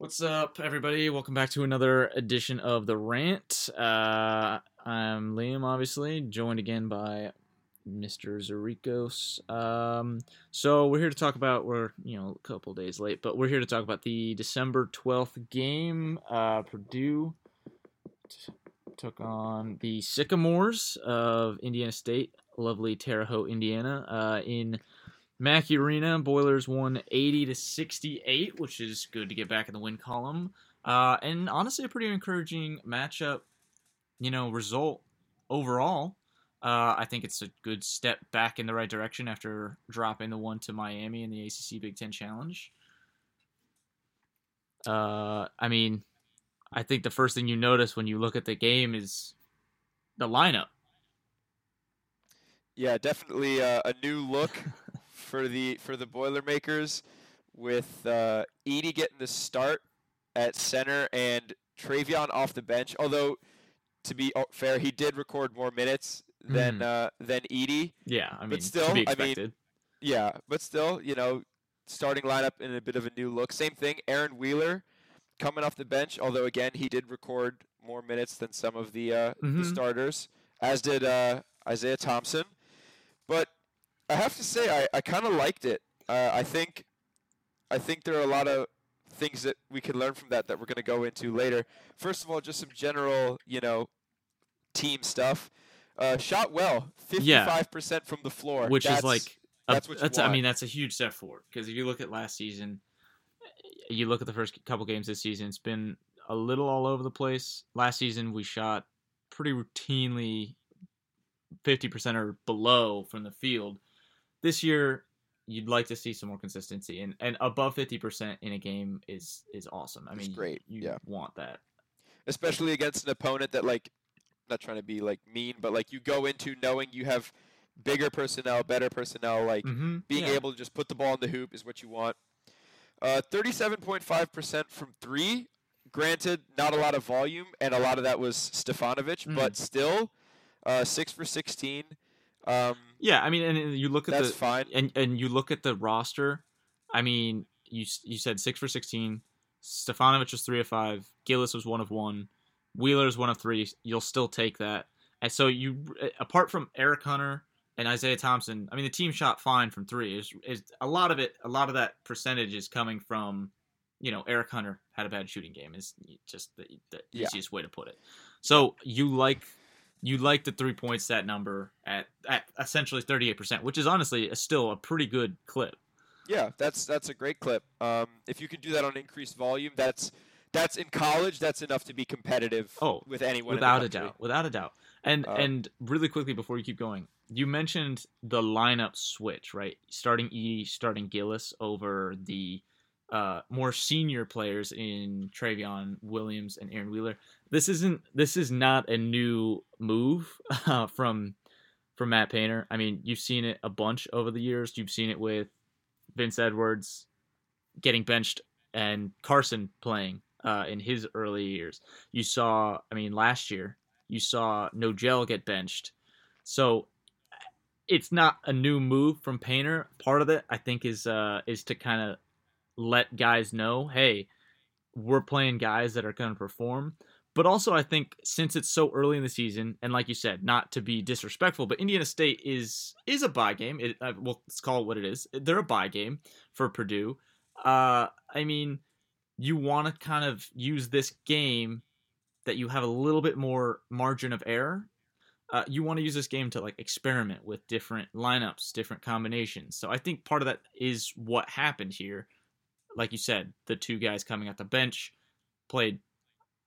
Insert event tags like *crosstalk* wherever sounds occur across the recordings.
What's up, everybody? Welcome back to another edition of The Rant. Uh, I'm Liam, obviously, joined again by Mr. Zarikos. Um, so we're here to talk about, we're, you know, a couple days late, but we're here to talk about the December 12th game. Uh, Purdue t- took on the Sycamores of Indiana State, lovely Terre Haute, Indiana, uh, in Mackey Arena. Boilers won 80 to 68, which is good to get back in the win column. Uh, and honestly, a pretty encouraging matchup, you know, result overall. Uh, I think it's a good step back in the right direction after dropping the one to Miami in the ACC Big Ten Challenge. Uh, I mean, I think the first thing you notice when you look at the game is the lineup. Yeah, definitely uh, a new look *laughs* for the for the Boilermakers, with uh, Edey getting the start at center and Trevion off the bench. Although, to be uh, fair, he did record more minutes than Mhm. uh, than Edey. Yeah, I mean, But still, I mean. Yeah, but still, you know, starting lineup in a bit of a new look. Same thing, Aaron Wheeler coming off the bench. Although again, he did record more minutes than some of the uh, the Mhm. starters, as did uh, Isaiah Thompson. But I have to say, I, I kind of liked it. Uh, I think I think there are a lot of things that we can learn from that that we're going to go into later. First of all, just some general, you know, team stuff. Uh, shot well, fifty-five percent from the floor, which That's- is like a- that's what that's I mean that's a huge step forward because if you look at last season, you look at the first couple games this season, it's been a little all over the place. Last season we shot pretty routinely fifty percent or below from the field. This year you'd like to see some more consistency and, and above fifty percent in a game is is awesome. I It's mean great, you yeah. want that. especially against an opponent that like not trying to be like mean but like you go into knowing you have bigger personnel better personnel like Mm-hmm. being able to just put the ball in the hoop is what you want uh, 37.5% from three granted not a lot of volume and a lot of that was stefanovic Mm. but still uh, 6 for 16 um, Yeah, I mean, and you look at that's the fine and and you look at the roster. I mean, you you said six for sixteen. Stefanovic was three of five. Gillis was one of one. Wheeler's one of three. You'll still take that. And so you, apart from Eric Hunter and Isaiah Thompson, I mean, the team shot fine from three. Is is a lot of it? A lot of that percentage is coming from, you know, Eric Hunter had a bad shooting game. Is just the, the Yeah. easiest way to put it. So you like you like the three point set number at, at essentially 38%, which is honestly a, still a pretty good clip. Yeah, that's that's a great clip. Um, if you can do that on increased volume, that's that's in college. That's enough to be competitive. Oh, with anyone Without a doubt. Without a doubt. And Uh, and really quickly before you keep going, you mentioned the lineup switch, right? Starting E, starting Gillis over the uh, more senior players in Trevion Williams and Aaron Wheeler. This isn't. This is not a new move *laughs* uh, from from Matt Painter. I mean, you've seen it a bunch over the years. You've seen it with Vince Edwards getting benched and Carson playing uh, in his early years. You saw, I mean, last year you saw Nojel get benched. So it's not a new move from Painter. Part of it, I think, is uh, is to kind of let guys know, hey, we're playing guys that are going to perform. But also, I think since it's so early in the season, and like you said, not to be disrespectful, but Indiana State is is a buy game. It, uh, well, let's call it what it is. They're a buy game for Purdue. Uh, I mean, you want to kind of use this game that you have a little bit more margin of error. Uh, you want to use this game to like experiment with different lineups, different combinations. So I think part of that is what happened here. Like you said, the two guys coming off the bench played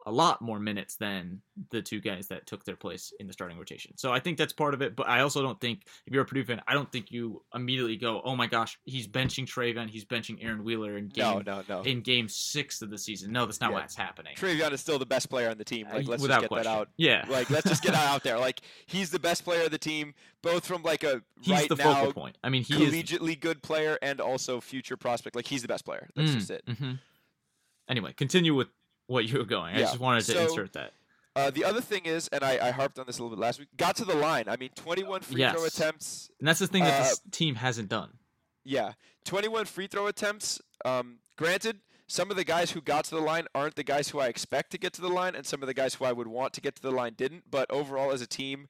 a lot more minutes than the two guys that took their place in the starting rotation. So I think that's part of it. But I also don't think if you're a Purdue fan, I don't think you immediately go, "Oh my gosh, he's benching Trevion, he's benching Aaron Wheeler in game No, no, no. in game six of the season." No, that's not Yeah. what's happening. Trevion is still the best player on the team. Like, Uh, let's without just get question. that out. Yeah, *laughs* Like, let's just get that out there. Like, he's the best player of the team, both from like a he's right the now focal point. I mean, he is. collegiately good player and also future prospect. Like, he's the best player. That's Mm, just it. mhm. Anyway, continue with what you were going. I just wanted to so- insert that. Uh, the other thing is, and I, I harped on this a little bit last week, got to the line. I mean, 21 free throw attempts. And that's the thing that uh, this team hasn't done. Yeah, 21 free throw attempts. Um, granted, some of the guys who got to the line aren't the guys who I expect to get to the line, and some of the guys who I would want to get to the line didn't. But overall, as a team,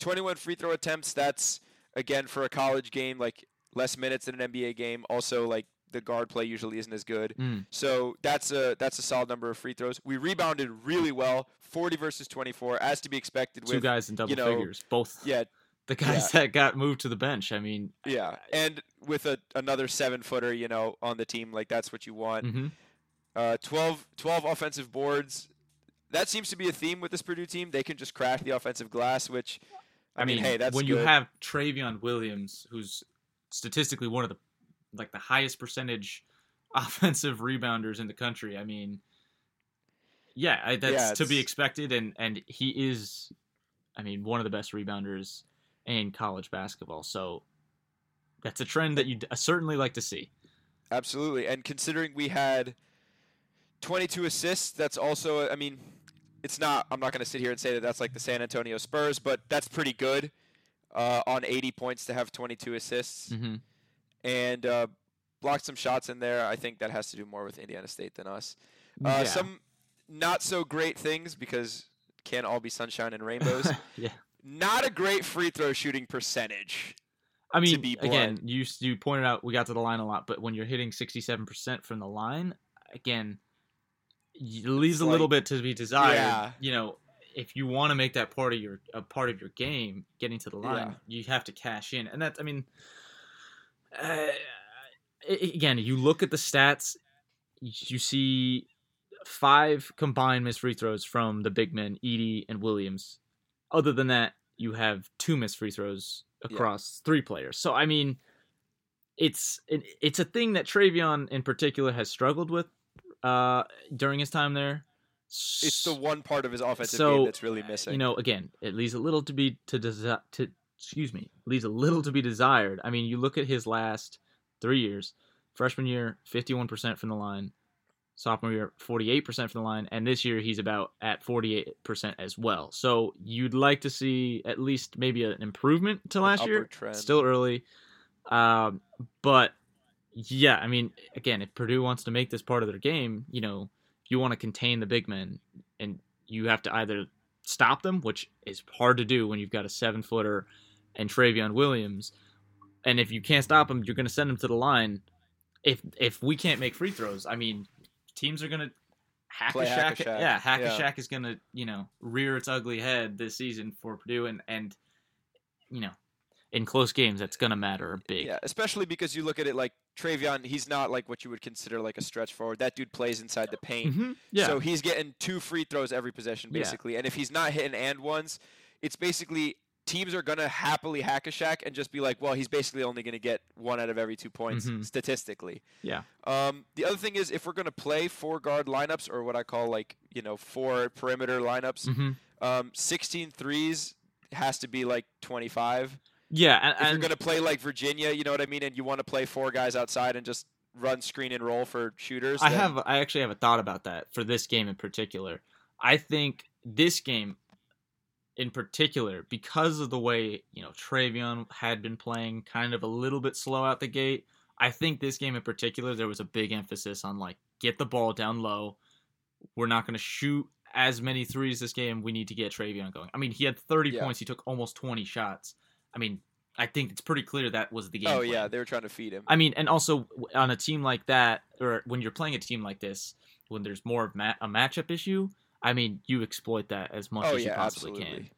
21 free throw attempts. That's again for a college game, like less minutes than an NBA game. Also, like the guard play usually isn't as good. Mm. So that's a that's a solid number of free throws. We rebounded really well, 40 versus 24, as to be expected. With, Two guys in double you know, figures, both yeah, the guys that got moved to the bench. I mean, yeah, and with a another seven footer, you know, on the team, like that's what you want. mhm. Uh, 12, 12 offensive boards. That seems to be a theme with this Purdue team. They can just crack the offensive glass, which I, mean, hey, that's when good. you have Trevion Williams, who's statistically one of the like the highest percentage *laughs* offensive rebounders in the country. I mean, yeah, I, that's Yeah, to be expected, and and he is, I mean, one of the best rebounders in college basketball. So that's a trend that you would certainly like to see. Absolutely. And considering we had 22 assists, that's also, I mean, it's not, I'm not going to sit here and say that that's like the San Antonio Spurs, but that's pretty good uh, on 80 points to have 22 assists hmm and uh, blocked some shots in there. I think that has to do more with Indiana State than us. Uh, yeah. Some not so great things because can't all be sunshine and rainbows. *laughs* yeah. not a great free throw shooting percentage. I mean, be again, you you pointed out we got to the line a lot, but when you're hitting 67% from the line, again, it leaves It's a little bit to be desired. Yeah. You know, if you want to make that part of your a part of your game, getting to the line, you have to cash in, and that's I mean, uh, again, you look at the stats, you see five combined missed free throws from the big men, Edey and Williams. Other than that, you have two missed free throws Yeah. across three players. So I mean, it's it, it's a thing that Trevion in particular has struggled with uh, during his time there. It's the one part of his offensive So, game that's really missing. you know, again, it leaves a little to be to desi- to excuse me, leaves a little to be desired. I mean, you look at his last three years: freshman year, fifty-one percent from the line; sophomore year, forty-eight percent from the line; and this year he's about at forty-eight percent as well. So you'd like to see at least maybe an improvement to last year. trend. Still early, um, but yeah, I mean, again, if Purdue wants to make this part of their game, you know, you want to contain the big men, and you have to either stop them, which is hard to do when you've got a seven footer and Trevion Williams, and if you can't stop them, you're going to send them to the line. If if we can't make free throws, I mean, teams are going to hack Play a shack. Yeah, hack a shack is going to you know rear its ugly head this season for Purdue, and and you know, in close games, that's going to matter a big. Yeah, especially because you look at it like Trevion, he's not like what you would consider like a stretch forward. That dude plays inside the paint. Mhm, Yeah. So he's getting two free throws every possession, Yeah. basically. And if he's not hitting and ones, it's basically teams are gonna happily hack a shack and just be like, well, he's basically only gonna get one out of every two points Mhm. statistically. Yeah. Um, the other thing is if we're gonna play four guard lineups or what I call like you know four perimeter lineups, Mhm. um, 16 threes has to be like 25 Yeah, and, if you're going to play like Virginia, you know what I mean, and you want to play four guys outside and just run screen and roll for shooters. I then- have I actually have a thought about that for this game in particular. I think this game in particular, because of the way, you know, Trevion had been playing kind of a little bit slow out the gate, I think this game in particular there was a big emphasis on like get the ball down low. We're not going to shoot as many threes this game. We need to get Trevion going. I mean, he had 30 Yeah. points. He took almost 20 shots. I mean, I think it's pretty clear that was the game. Oh plan. yeah, they were trying to feed him. I mean, and also on a team like that, or when you're playing a team like this, when there's more of ma- a matchup issue, I mean, you exploit that as much oh as yeah, you possibly absolutely. can.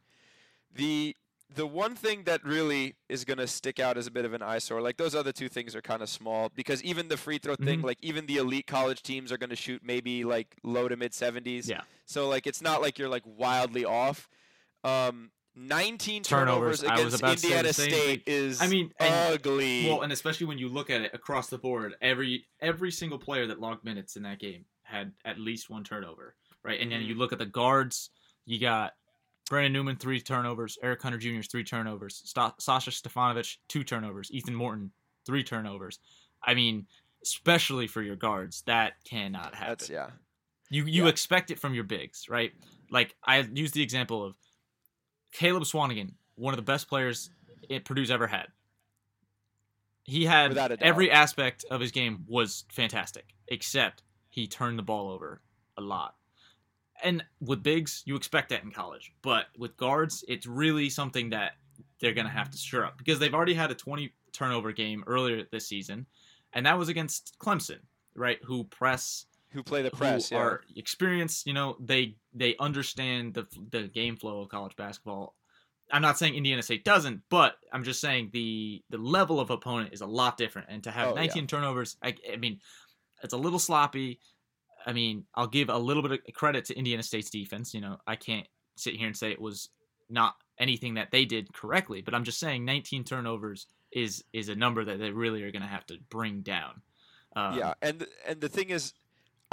The the one thing that really is going to stick out as a bit of an eyesore, like those other two things are kind of small because even the free throw thing, Mhm. like even the elite college teams are going to shoot maybe like low to mid 70s. Yeah. So like it's not like you're like wildly off. Um 19 Turnovers, turnovers, against about to say the Indiana State is I mean, and- ugly. Well, and especially when you look at it across the board, every every single player that logged minutes in that game had at least one turnover, right? And then you mm-hmm. look at the guards, you got Brandon Newman three turnovers, Eric Hunter Jr. three turnovers, Sasha Stefanovic two turnovers, Ethan Morton three turnovers. I mean, especially for your guards, that cannot happen. That's yeah. You you Yeah. expect it from your bigs, right? Like I used the example of Caleb Swanigan, one of the best players it Purdue's ever had. He had Without a doubt. every aspect of his game was fantastic, except he turned the ball over a lot. And with bigs, you expect that in college, but with guards, it's really something that they're going to have to stir up because they've already had a 20 turnover game earlier this season, and that was against Clemson, right? Who press who play the press who yeah. are experienced. You know, they they understand the the game flow of college basketball. I'm not saying Indiana State doesn't, but I'm just saying the the level of opponent is a lot different. And to have Oh, yeah. 19 turnovers, I, I mean, it's a little sloppy. I mean, I'll give a little bit of credit to Indiana State's defense. You know, I can't sit here and say it was not anything that they did correctly, but I'm just saying 19 turnovers is is a number that they really are going to have to bring down. Um, yeah, and and the thing is,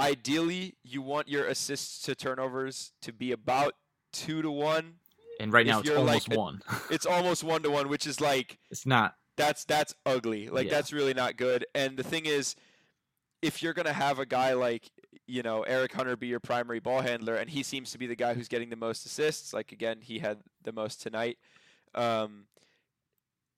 ideally, you want your assists to turnovers to be about two to one. and right now it's almost like one. *laughs* It's almost one to one, which is like it's not. that's that's ugly. Like Yeah. that's really not good. And the thing is, if you're gonna have a guy like you know Eric Hunter be your primary ball handler, and he seems to be the guy who's getting the most assists. Like again, he had the most tonight. Um,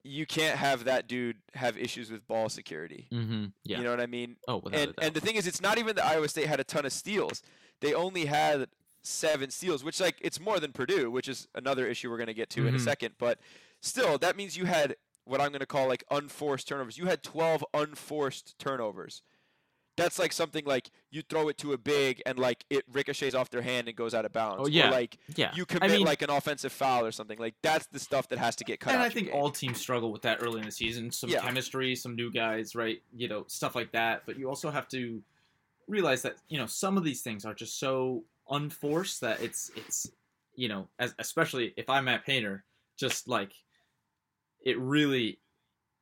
you can't have that dude have issues with ball security. Mm-hmm. Yeah. You know what I mean? oh, and and the thing is, it's not even that Iowa State had a ton of steals. They only had seven steals, which like it's more than Purdue, which is another issue we're gonna get to in a Mhm. second. But still, that means you had what I'm gonna call like unforced turnovers. You had 12 unforced turnovers. That's like something like you throw it to a big and like it ricochets off their hand and goes out of bounds. Oh, yeah. Or like yeah. you I commit mean, like an offensive foul or something. Like that's the stuff that has to get cut and out I think game. all teams struggle with that early in the season. Some Yeah. chemistry, some new guys, right? You know, stuff like that. But you also have to realize that you know some of these things are just so unforced that it's it's you know, as especially if I'm Matt Painter, just like it really,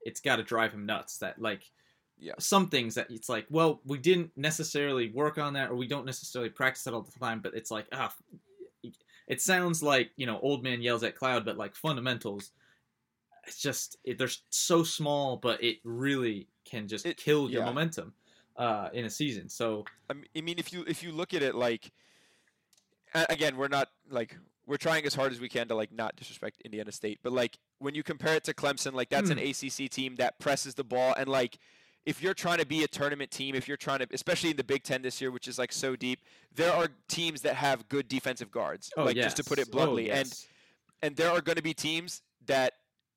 it's got to drive him nuts. That like Yeah. some things that it's like, well, we didn't necessarily work on that, or we don't necessarily practice it all the time, but it's like ah. It sounds like you know, old man yells at cloud, but like fundamentals, it's just it, they're so small, but it really can just It- kill your yeah. momentum uh, in a season. So I mean, if you if you look at it like, again, we're not like we're trying as hard as we can to like not disrespect Indiana State, but like when you compare it to Clemson, like that's an Hmm. ACC team that presses the ball and like. If you're trying to be a tournament team, if you're trying to, especially in the Big Ten this year, which is like so deep, there are teams that have good defensive guards. oh like yes. just to put it Oh, bluntly, and yes. and there are going to be teams that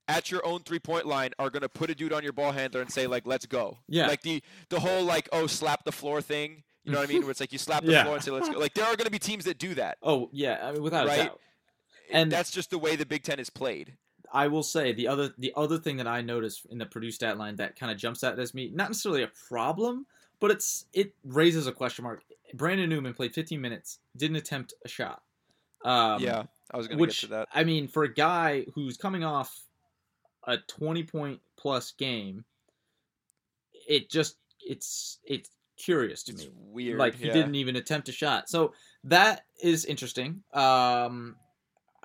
at your own three point line are going to put a dude on your ball handler and say like let's go Yeah. like the the whole like oh slap the floor thing you know what i mean *laughs* where it's like you slap the Yeah. floor and say let's go like there are going to be teams that do that oh yeah, I mean, without Right? a doubt. and And- that's just the way the big ten is played I will say the other the other thing that I noticed in the Purdue stat line that kind of jumps out as me, not necessarily a problem, but it's it raises a question mark. Brandon Newman played 15 minutes, didn't attempt a shot. Um, yeah i was going to get to that I mean, for a guy who's coming off a 20 point plus game, it just it's it's curious to it's me. weird Like he yeah. didn't even attempt a shot. So that is interesting. Um,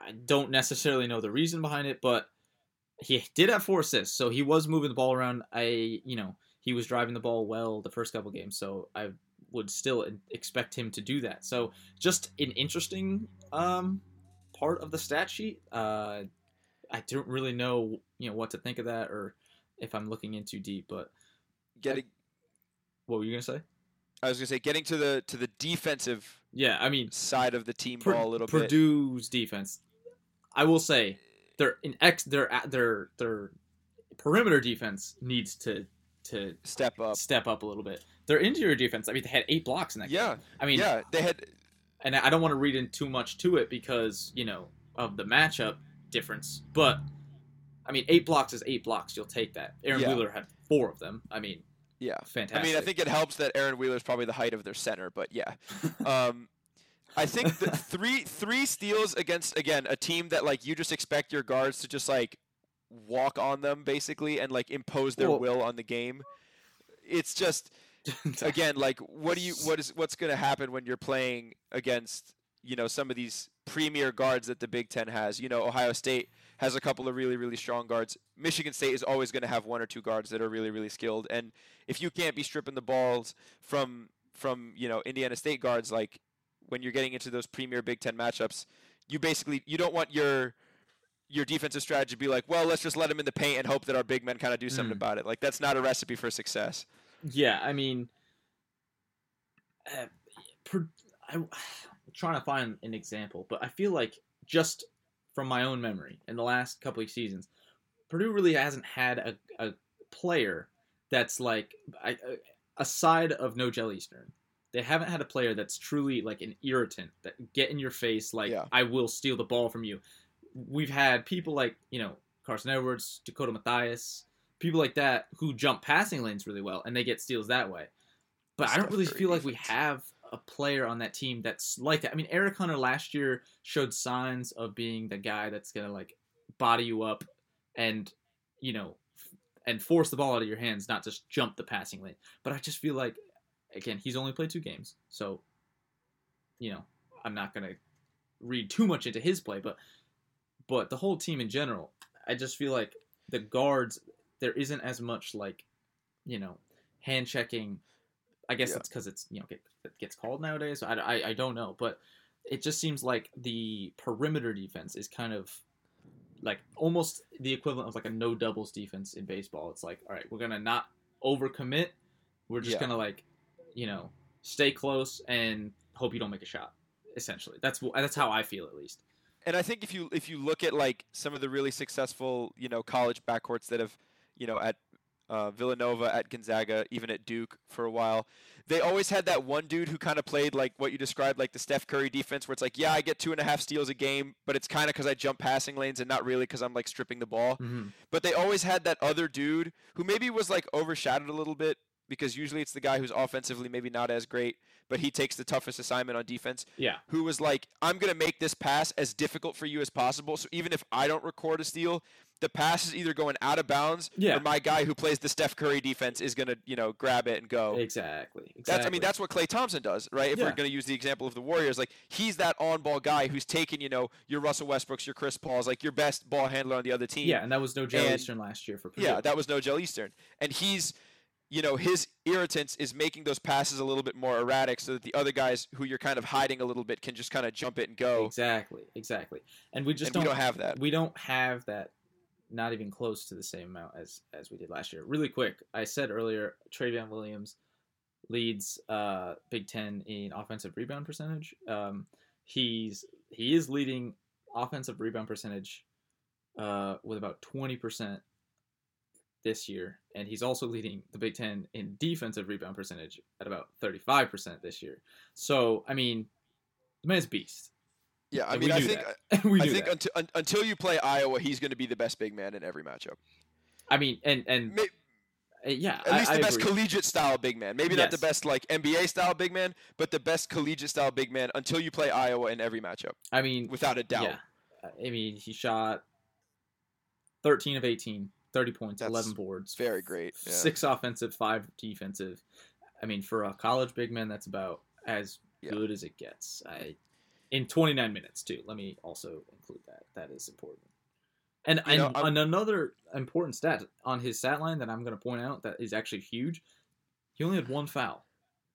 I don't necessarily know the reason behind it, but he did have four assists, so he was moving the ball around. I, you know, he was driving the ball well the first couple games, so I would still expect him to do that. So just an interesting um, part of the stat sheet. Uh, I don't really know, you know, what to think of that or if I'm looking in too deep. But getting what were you gonna say? i was going to say getting to the to the defensive Yeah, I mean, side of the team Pur- ball a little bit Purdue's defense, I will say, their in ex their their their perimeter defense needs to to step up step up a little bit. Their interior defense, I mean, they had eight blocks in that. yeah game. I mean, yeah they had and I don't want to read in too much to it because you know of the matchup difference, but I mean, eight blocks is eight blocks. You'll take that. Aaron Yeah. Wheeler had four of them. I mean, yeah fantastic. I mean, I think it helps that Aaron Wheeler is probably the height of their center, but yeah. *laughs* Um, I think the three three steals against again a team that like you just expect your guards to just like walk on them basically and like impose their will on the game. It's just *laughs* again like what do you what is what's going to happen when you're playing against you know some of these premier guards that the Big 10 has. You know, Ohio State has a couple of really really strong guards. Michigan State is always going to have one or two guards that are really really skilled and if you can't be stripping the balls from from, you know, Indiana State guards like when you're getting into those premier Big 10 matchups, you basically you don't want your your defensive strategy to be like, well, let's just let them in the paint and hope that our big men kind of do something Mm. about it. Like that's not a recipe for success. Yeah, I mean, uh, per, I, am trying to find an example, but I feel like just from my own memory in the last couple of seasons, Purdue really hasn't had a, a player that's like I, aside of Nojel Eastern. They haven't had a player that's truly like an irritant that get in your face like Yeah. I will steal the ball from you. We've had people like you know Carson Edwards, Dakota Mathias, people like that who jump passing lanes really well and they get steals that way. But I don't really Curry feel like we have a player on that team that's like that. I mean, Eric Hunter last year showed signs of being the guy that's gonna like body you up and you know and force the ball out of your hands, not just jump the passing lane. But I just feel like again, he's only played two games, so you know I'm not gonna read too much into his play, but but the whole team in general, I just feel like the guards there isn't as much like you know hand checking. I guess Yeah. it's because it's you know get, it gets called nowadays. I, I I don't know, but it just seems like the perimeter defense is kind of like almost the equivalent of like a no doubles defense in baseball. It's like, all right, we're gonna not overcommit. We're just Yeah. gonna like, you know, stay close and hope you don't make a shot. Essentially, that's that's how I feel at least. and I think if you if you look at like some of the really successful you know college backcourts that have you know at uh, Villanova, at Gonzaga, even at Duke for a while, they always had that one dude who kind of played like what you described, like the Steph Curry defense, where it's like, yeah, I get two and a half steals a game, but it's kind of because I jump passing lanes and not really because I'm like stripping the ball. Mm-hmm. But they always had that other dude who maybe was like overshadowed a little bit because usually it's the guy who's offensively maybe not as great, but he takes the toughest assignment on defense Yeah, who was like, I'm going to make this pass as difficult for you as possible. So even if I don't record a steal, the pass is either going out of bounds Yeah. or my guy who plays the Steph Curry defense is going to, you know, grab it and go. exactly. exactly. That's I mean that's what Klay Thompson does, right? If Yeah. we're going to use the example of the Warriors, like he's that on-ball guy who's taking, you know, your Russell Westbrooks, your Chris Pauls, like your best ball handler on the other team. yeah, and that was Nojel Eastern last year for Purdue. Yeah, that was Nojel Eastern. And he's, you know, his irritants is making those passes a little bit more erratic so that the other guys who you're kind of hiding a little bit can just kind of jump it and go. exactly, exactly. And we just and we don't have that. we don't have that not even close to the same amount as as we did last year really quick i said earlier Trevion williams leads uh big ten in offensive rebound percentage um he's he is leading offensive rebound percentage uh with about 20% this year and he's also leading the big ten in defensive rebound percentage at about 35% this year so i mean the man's beast Yeah, I And mean, I think that. *laughs* I think that. until un, until you play Iowa, he's going to be the best big man in every matchup. i mean and and uh, yeah at least I the best agree. collegiate style big man. Maybe not the best like NBA style big man, but the best collegiate style big man until you play Iowa in every matchup, I mean, without a doubt. yeah. I mean, he shot 13 of 18, 30 points, That's 11 boards, Very great. Yeah. six offensive, five defensive. I mean, for a college big man, that's about as Yeah. good as it gets. I in 29 minutes too. Let me also include that. That is important. And You know, and, and another important stat on his stat line that I'm going to point out that is actually huge. He only had one foul.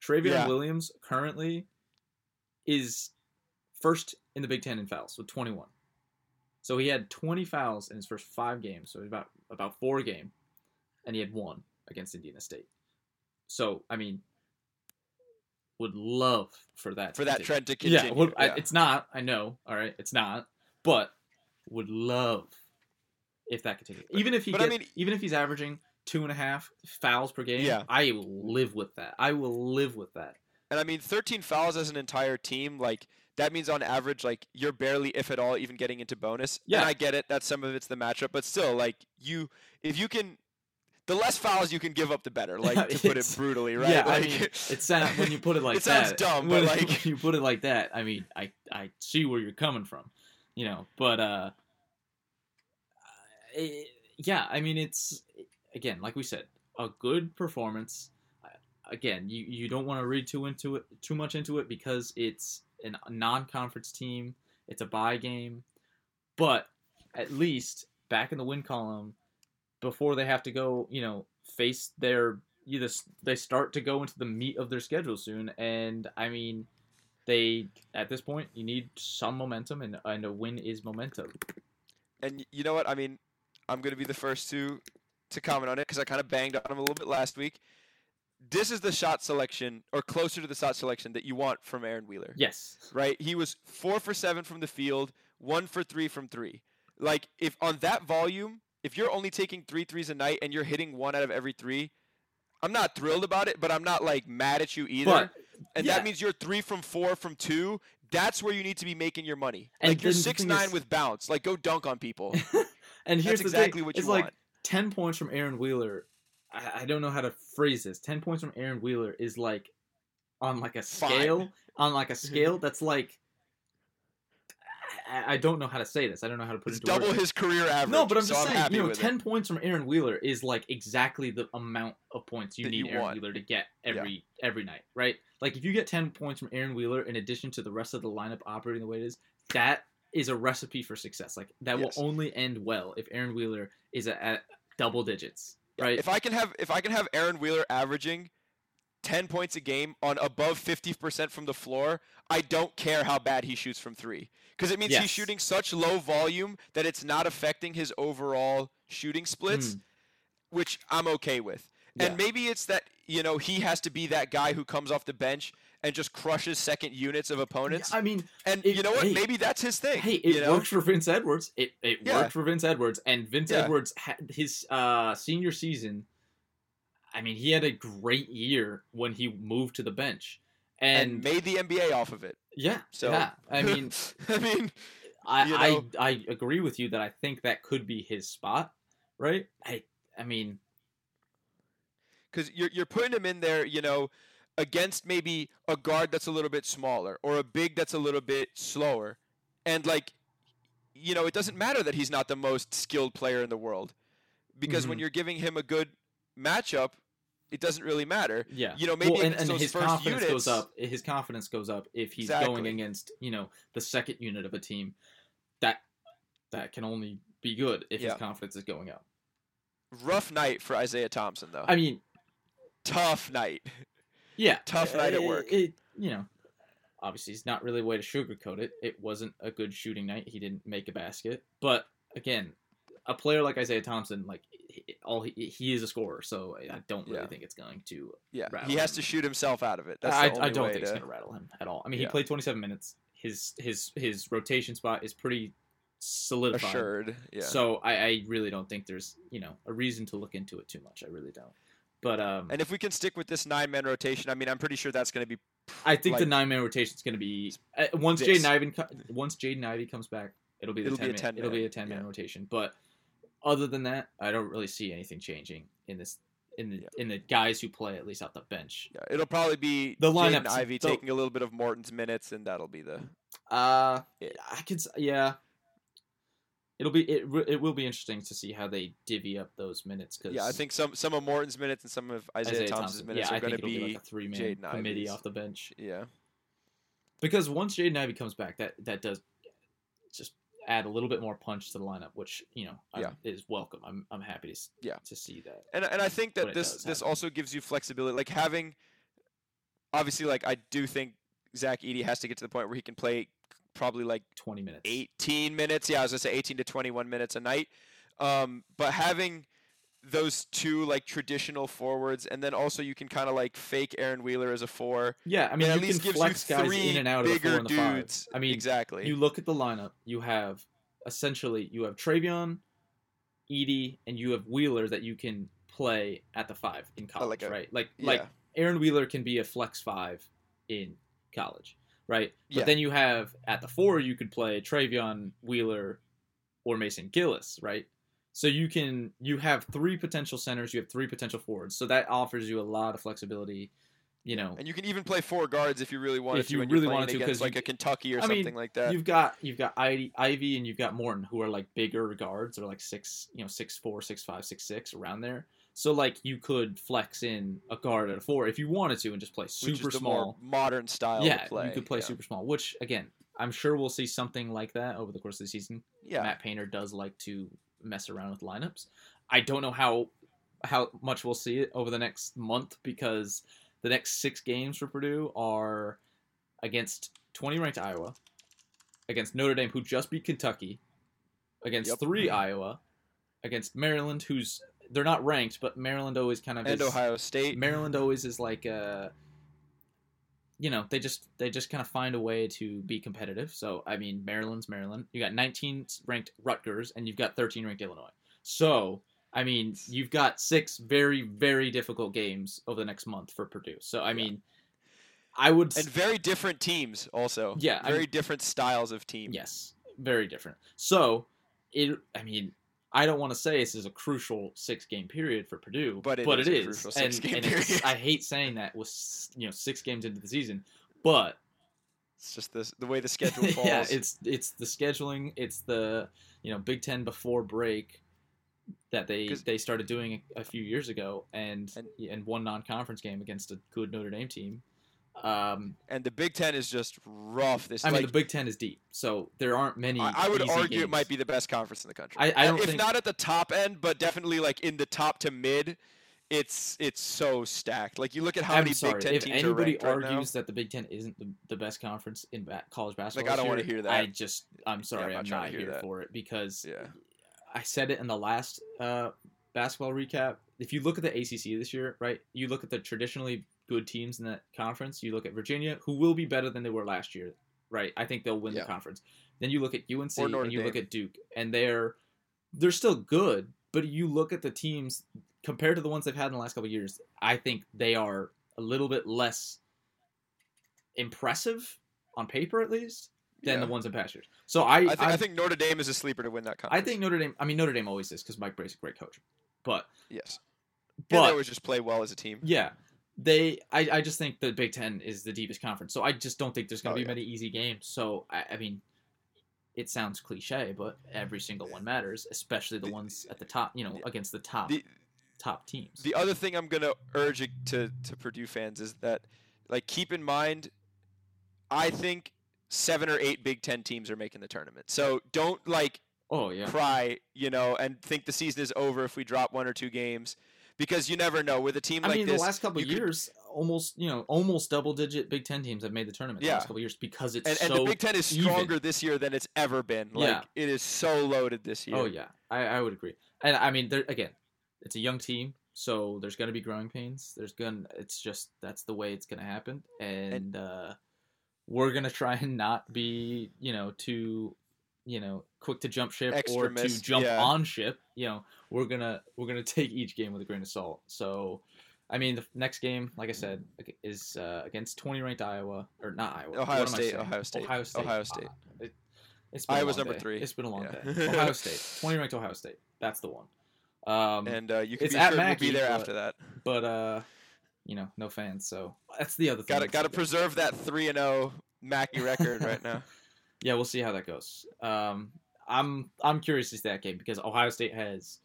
Trevion Yeah. Williams currently is first in the Big Ten in fouls with 21. So he had 20 fouls in his first five games, so he's about about four game, and he had one against Indiana State. So I mean, would love for that For that continue. trend to continue. Yeah, would, I, it's not. I know. All right, it's not. But would love if that continues. Even if he but I mean- even if he's averaging two and a half fouls per game, Yeah. I will live with that. I will live with that. And I mean, 13 fouls as an entire team, like that means on average, like you're barely, if at all, even getting into bonus. Yeah. And I get it that some of it's the matchup, but still, like you, if you can, the less fouls you can give up, the better. Like *laughs* to put it brutally, right? Yeah, I mean, *laughs* it sounds when you put it like It that. sounds dumb, but, like- when *laughs* you put it like that, I mean, I I see where you're coming from, you know. But uh, eh, yeah, I mean, it's again, like we said, a good performance. Again, you you don't want to read too into it too much into it because it's a non-conference team. It's a bye game, but at least back in the win column before they have to go, you know, face their either they start to go into the meat of their schedule soon, and I mean, they at this point you need some momentum, and and a win is momentum. and you know what? I mean, I'm gonna be the first to to comment on it because I kind of banged on them a little bit last week. This is the shot selection or closer to the shot selection that you want from Aaron Wheeler. Yes. Right? He was 4 for 7 from the field, 1 for 3 from 3. Like if on that volume, if you're only taking 3 threes a night and you're hitting one out of every 3, I'm not thrilled about it, but I'm not like mad at you either. But and yeah. that means you're 3 from 4 from 2. That's where you need to be making your money. And like you're 6-9 is- with bounce. Like go dunk on people. *laughs* and here's That's the exactly thing. what you it's like 10 points from Aaron Wheeler. I, I don't know how to phrase this. 10 points from Aaron Wheeler is like on like a Fine. scale, on like a mhm. scale that's like I, I don't know how to say this. I don't know how to put It's it double words. his career average. No, but I'm so just I'm saying, you know, with it. 10 points from Aaron Wheeler is like exactly the amount of points you That need you Aaron want. Wheeler to get Yeah. every every night, right? Like if you get 10 points from Aaron Wheeler in addition to the rest of the lineup operating the way it is, that is a recipe for success. Like that Yes. will only end well if Aaron Wheeler is at, at double digits, right? If I can have if I can have Aaron Wheeler averaging 10 points a game on above 50% from the floor, I don't care how bad he shoots from 3 because it means Yes. he's shooting such low volume that it's not affecting his overall shooting splits, Mm. which I'm okay with. And maybe it's that, you know, he has to be that guy who comes off the bench and just crushes second units of opponents. I mean, and it- you know what? hey, maybe that's his thing. hey, it you know? works for Vince Edwards. It it Yeah. worked for Vince Edwards, and Vince Yeah. Edwards had his uh, senior season. I mean, he had a great year when he moved to the bench, and, and, made the NBA off of it. yeah, So yeah. I *laughs* mean, I mean, I, you know- I I agree with you that I think that could be his spot, right? I I mean, because you're you're putting him in there, you know, against maybe a guard that's a little bit smaller or a big that's a little bit slower, and like, you know, it doesn't matter that he's not the most skilled player in the world, because when Mhm. you're giving him a good matchup, it doesn't really matter. yeah. You know, maybe well, and, and his first confidence units, goes up. His confidence goes up if he's Exactly. going against you know the second unit of a team. That that can only be good if Yeah. his confidence is going up. Rough night for Isaiah Thompson though. I mean, Tough night. Yeah, Tough night at work. It, you know, obviously, it's not really a way to sugarcoat it. It wasn't a good shooting night. He didn't make a basket, but again, a player like Isaiah Thompson, like all he, he is a scorer, so I don't really Yeah. think it's going to. Yeah, he has him. to shoot himself out of it. That's I, I don't think it's going to rattle him at all. I mean, Yeah. he played 27 minutes. His his his rotation spot is pretty solidified. assured. Yeah. So I, I really don't think there's you know a reason to look into it too much. I really don't. But um, and if we can stick with this nine man rotation, I mean, I'm pretty sure that's going to be. I think the nine man rotation is going to be uh, once this. Jaden Ivey once Jaden Ivey comes back, it'll be the It'll be 10 a man, 10 it'll be a ten man yeah. rotation. But other than that, I don't really see anything changing in this in the Yeah. in the guys who play at least off the bench. Yeah, it'll probably be The Jaden lineups, Ivey the- taking a little bit of Morton's minutes, and that'll be the. Uh, Yeah. I could yeah. It'll be it. It will be interesting to see how they divvy up those minutes. Cause Yeah, I think some some of Morton's minutes and some of Isaiah, Isaiah Thompson's Thompson. minutes yeah, are going to be. be like a three man committee Ivey's. off the bench. yeah, Because once Jaden Ivey comes back, that that does just add a little bit more punch to the lineup, which you know Yeah. is welcome. I'm I'm happy to Yeah. to see that. and and I think that this this happen. also gives you flexibility, like having. Obviously, like I do think Zach Edey has to get to the point where he can play probably like Twenty minutes. 18 minutes. Yeah, I was gonna say 18 to 21 minutes a night. Um, but having those two like traditional forwards, and then also you can kind of like fake Aaron Wheeler as a four. Yeah, I mean at you least gives flex you guys three in and out of the bigger four and the five. dudes. I mean, exactly. you look at the lineup. You have essentially you have Trevion, Edey, and you have Wheeler that you can play at the five in college, like a- right? Like yeah. like Aaron Wheeler can be a flex five in college, right? But Yeah. then you have at the four you could play Trevion, Wheeler, or Mason Gillis, right? So you can you have three potential centers, you have three potential forwards. So that offers you a lot of flexibility, you know. and you can even play four guards if you really wanted If to. you when really wanted to, 'cause against you like a Kentucky or I mean, something like that. You've got you've got Ivey, Ivey and you've got Morton who are like bigger guards or like six, you know, six four, six five, six six around there. So like you could flex in a guard at a four if you wanted to and just play super small. modern style yeah, you could play yeah. super small, which again, I'm sure we'll see something like that over the course of the season. Yeah, Matt Painter does like to mess around with lineups. I don't know how how much we'll see it over the next month because the next six games for Purdue are against 20 ranked Iowa, against Notre Dame, who just beat Kentucky, against Yep. three Iowa, against Maryland, who's they're not ranked, but Maryland always kind of and is, Ohio State. Maryland always is like uh you know, they just they just kind of find a way to be competitive. So, I mean, Maryland's Maryland. You got 19 ranked Rutgers and you've got 13 ranked Illinois. So, I mean, you've got six very very difficult games over the next month for Purdue. So, I Yeah. mean, I would and very different teams also. Yeah, I very mean- different styles of team. Yes, very different. So, it. I mean, I don't want to say this is a crucial six game period for Purdue, But it but is it a is. and, and I hate saying that with you know six games into the season, but It's just this, the way the *laughs* schedule falls. yeah, it's it's the scheduling, it's the you know Big Ten before break that they they started doing a, a few years ago, and And- and one non conference game against a good Notre Dame team. Um, and the Big Ten is just rough. This I mean, the Big Ten is deep, so there aren't many. I, I would easy argue it might be the best conference in the country. I- I don't if think- not at the top end, but definitely like in the top to mid. It's it's so stacked. Like you look at how I'm many sorry. Big Ten if teams anybody are ranked right now. argues that the Big Ten isn't the, the best conference in ba- college basketball, like I don't wanna hear that. I just, I'm sorry, not I'm trying not to hear here that. for it because Yeah. I said it in the last uh, basketball recap. If you look at the ACC this year, right, you look at the traditionally good teams in that conference. You look at Virginia, who will be better than they were last year, right? I think they'll win Yeah. the conference. Then you look at UNC and you look at Duke, and they're they're still good, but you look at the teams compared to the ones they've had in the last couple of years. I think they are a little bit less impressive on paper, at least, than Yeah. the ones in past years. So I, I, think, I, I, think Notre Dame is a sleeper to win that conference. I think Notre Dame. I mean, Notre Dame always is because Mike Brey's a great coach, but yes. and but they always just play well as a team. yeah, they. I, I just think the Big Ten is the deepest conference, so I just don't think there's going Oh, to be yeah. many easy games. So I, I mean, it sounds cliche, but every single one matters, especially the The- ones at the top. You know, against the top The- top teams. The other thing I'm gonna urge to to Purdue fans is that, like, keep in mind, I think seven or eight Big Ten teams are making the tournament. So don't like oh yeah, cry, you know, and think the season is over if we drop one or two games, because you never know. With a team. I like mean, this, the last couple of could- years, almost you know, almost double digit Big Ten teams have made the tournament the Yeah. last couple of years because it's and, and so. the Big Ten is even. stronger this year than it's ever been. Like Yeah. it is so loaded this year. Oh yeah, I, I would agree. And I mean, there again, it's a young team, so there's gonna be growing pains. There's gonna, it's just that's the way it's gonna happen, and, uh, we're gonna try and not be, you know, too, you know, quick to jump ship or to jump yeah. on ship. You know, we're gonna we're gonna *laughs* take each game with a grain of salt. So. I mean, the next game, like I said, is uh, against 20 ranked Iowa, or not Iowa. Ohio what am I State. Ohio State, Ohio State. Ohio State. Ah, it, it's been Iowa's number day. three. It's been a long Yeah. day. Ohio *laughs* State, 20 ranked Ohio State. That's the one. Um, And uh, you can It's be at sure we'll Mackey, be there but- after that. but uh, you know, no fans. So that's the other thing. Got to got to preserve that three and zero Mackey record right now. *laughs* yeah, we'll see how that goes. Um, I'm I'm curious to see that game because Ohio State has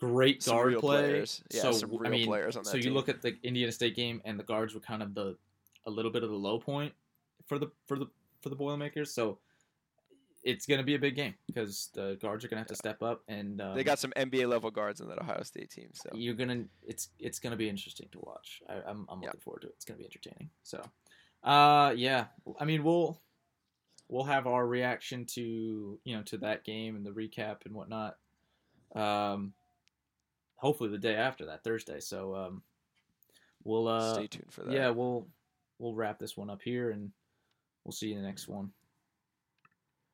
great Some guard play. players. Yeah, so some I real mean, players on that so you team. look at the Indiana State game, and the guards were kind of the a little bit of the low point for the for the for the Boilermakers. So it's gonna be a big game because the guards are gonna have to step up, and um, They got some NBA level guards on that Ohio State team. So you're gonna it's it's gonna be interesting to watch. I, I'm I'm Yeah. looking forward to it. It's gonna be entertaining. So, uh, yeah. I mean, we'll we'll have our reaction to you know to that game and the recap and whatnot. Um, hopefully the day after that Thursday. So um, we'll uh stay tuned for that. yeah we'll we'll wrap this one up here and we'll see you in the next one.